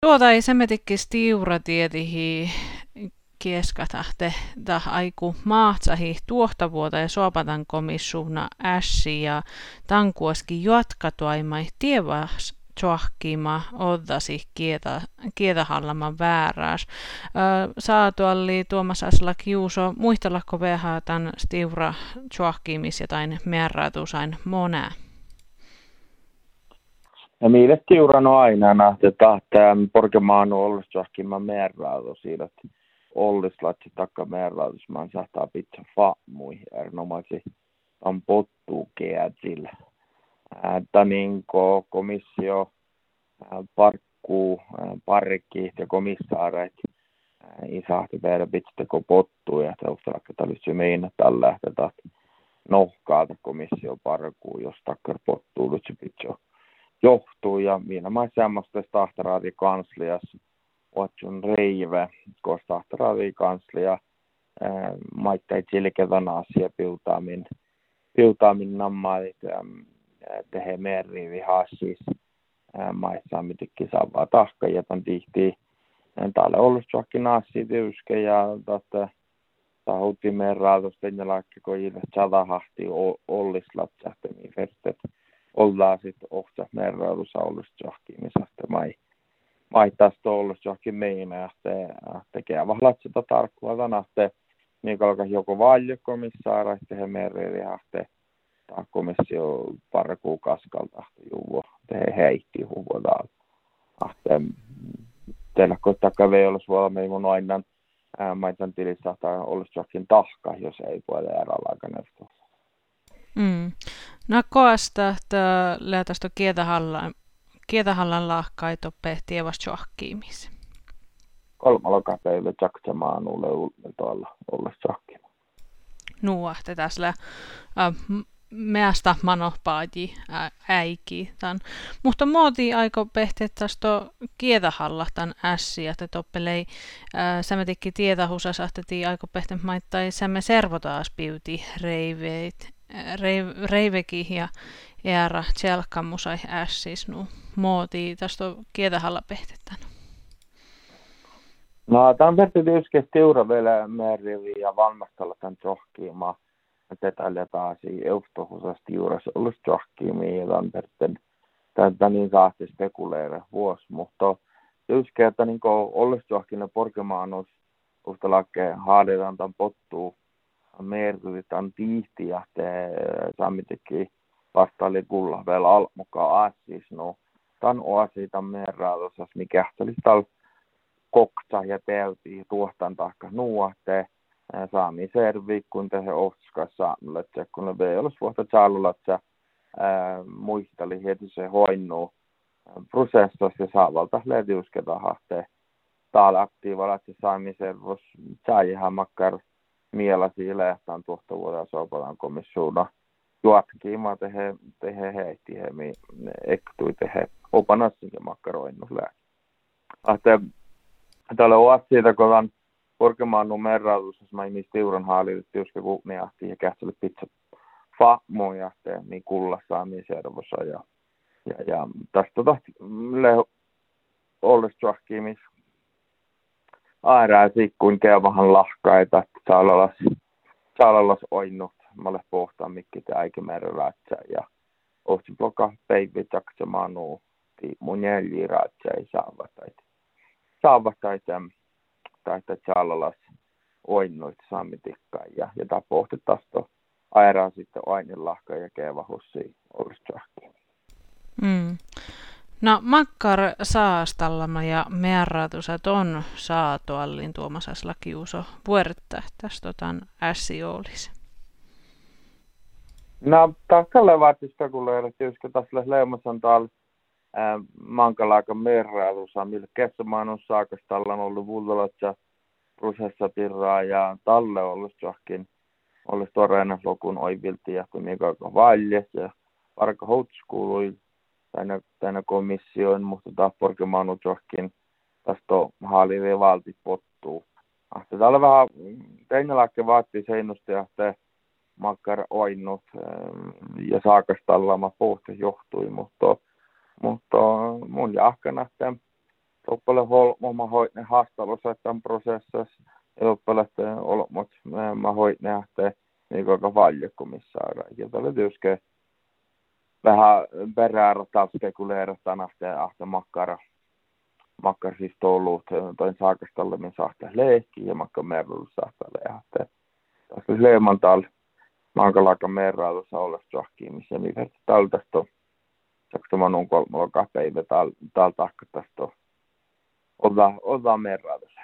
Tuota ei semmetikki stiura tietihi kieskatahte ta aiku mahtsahi tuohtavuota ja suopatan komissuuna ässi ja tankuoski jatkatuaimai tievas tjohkima oddasi kietä, kietahallaman vääräs. Saatu oli Tuomas Asla Kiuso, muistelakko tämän stiura tjohkimis ja tain määrätusain monää? Ja meille tiuran on aina, että porkemaan ollut tjohkiman määrätu siitä, että ollislatsi takka määrätus, man saattaa pitää faamui erinomaisesti on pottuu keätsillä että niin komissio parkkuu, parkki ja komissaaret i sahti tehdä pitstäkö pottuu ja taustalakka olisi meina tällä, että nohkaalta komissio parkkuu, jos takkar pottuu, nyt se johtuu ja minä mä semmoista tahtaraadi kanslias Watson reive, koska tahtaraadi kanslia maittai tilkevan asia piltaamin, piltaamin nammait tehe merri vi hassis maissa mitikki saa tahka ja tämän tihti täällä ollut jokin assi tyyske ja tästä tahutti merraatus tänne laikki kun ilme sada hahti ollis latsahti niin ollaan sit ohta merraadus ollut niin sahte mai mai tästä ollut jokin meina että tekee vahlatseta tarkkua tänahte niin kalkas joku valjokomissaara että he merri hahte ta komissio pari kuukaskalta juvo te heitti huvoda ahte teillä koittaa kävi olisi valmiin mun aina maitan tilissä tai olisi jokin tahka, jos ei voi jäädä aikana Mm. No koasta, että lähtästä kietähallan, kietähallan lahkai toppe tievas johkiimis. Kolmalla kapeille jaksamaan ulle tuolla olla johkiimis. Nuo, tässä äh, meästä manopaaji äiki. Tän. Mutta muoti aiko pehti tästä kiedahalla tämän ässi, että toppelei sämetikki tietahusas sahteti aiko pehti maittai sämme servotaas piuti reiveit, reivekin ja jäära tjelkkamusai ässis nu muoti tästä kiedahalla pehtetän. No, tämän verran tietysti teura vielä määrivi ja valmistella tämän johkiimaan tällä taas eustohusasti juures ollut johkimiilan perten tätä niin saasti spekuleera vuosi, mutta just että niin ollut johkina porkemaanus lakke haadetaan tämän pottuu merkitytään tiihti ja te saamitekki vastaali kulla vielä almukaan assis no tämän oasi tämän merraadosas mikä. Oli tal koksa ja telti tuohtan taakka nuote saami servi, kun te ohtskas saamille, kun ne ei olisi vuotta tjallulla, että muisteli heti se hoinnu prosessos ja saavalta lediusketa hahte täällä aktiivalla, että saami servos tjäjihän makkar mielasi lehtaan tuosta vuotta sopalan komissuuna juotkiima tehe, tehe heitti he mi ektui tehe opanassin ja makkaroinnus lää. Ahte täällä on siitä, kun on korkeamman numeratus, jos mä ei mistä euron haalille, työskä kunniahti ja kähtselle pizza fammoja, niin kullassa niin servossa ja, ja, ja tästä tahti le ollessa missä aärääsi, kuin kevahan lahkaita, saalalas, saalalas oinnut, mä olen pohtaan mikki te äikimäärä rätsä ja ohti bloka päivä taksa manu, mun jälji rätsä ei saavat taita. Saavat taita että Charlolas oinnoit sammitikkaan ja, ja tämä pohti taas aeraa sitten ainelahka ja keva hussi Mm. No makkar saastallama ja merratusat on saatu allin tuomasas lakiuso. Vuoretta tästä otan ässi olisi. No, takkalle vaatista kun löydät, jos tässä leimassa on täällä mankalaaka merrailussa, millä kesämaan on saakastalla ollut vuodellat ja prosessapirraa ja talle ollut johonkin olisi todennäköisesti lokun oivilti ja kun mikä valjes ja varka houtskului tänä, tänä komissioon, mutta taas porkemaan johonkin tästä haalivi valti pottuu. Ahte täällä vähän teinäläkke vaatii seinusta ja te makkar oinnut ja saakastalla mä pohti johtui, mutta, mutta mun jahkana, että Toppele holmo mä hoit ne haastelussa tämän prosessissa. Ja toppele olmot mä hoit ne ahte niin aika paljon komissaara. Ja tällä tyyske vähän perään taas spekuleerataan ahte ahte makkara makkar siis tullut toin saakastalle min sahte leikki ja makka merrullu sahte lehte. Tässä leemantal mankalaka merrailussa olla johkiin, missä mikä tältä Saksa man on kolmella päivä täällä takka tästä olla, olla merrailussa.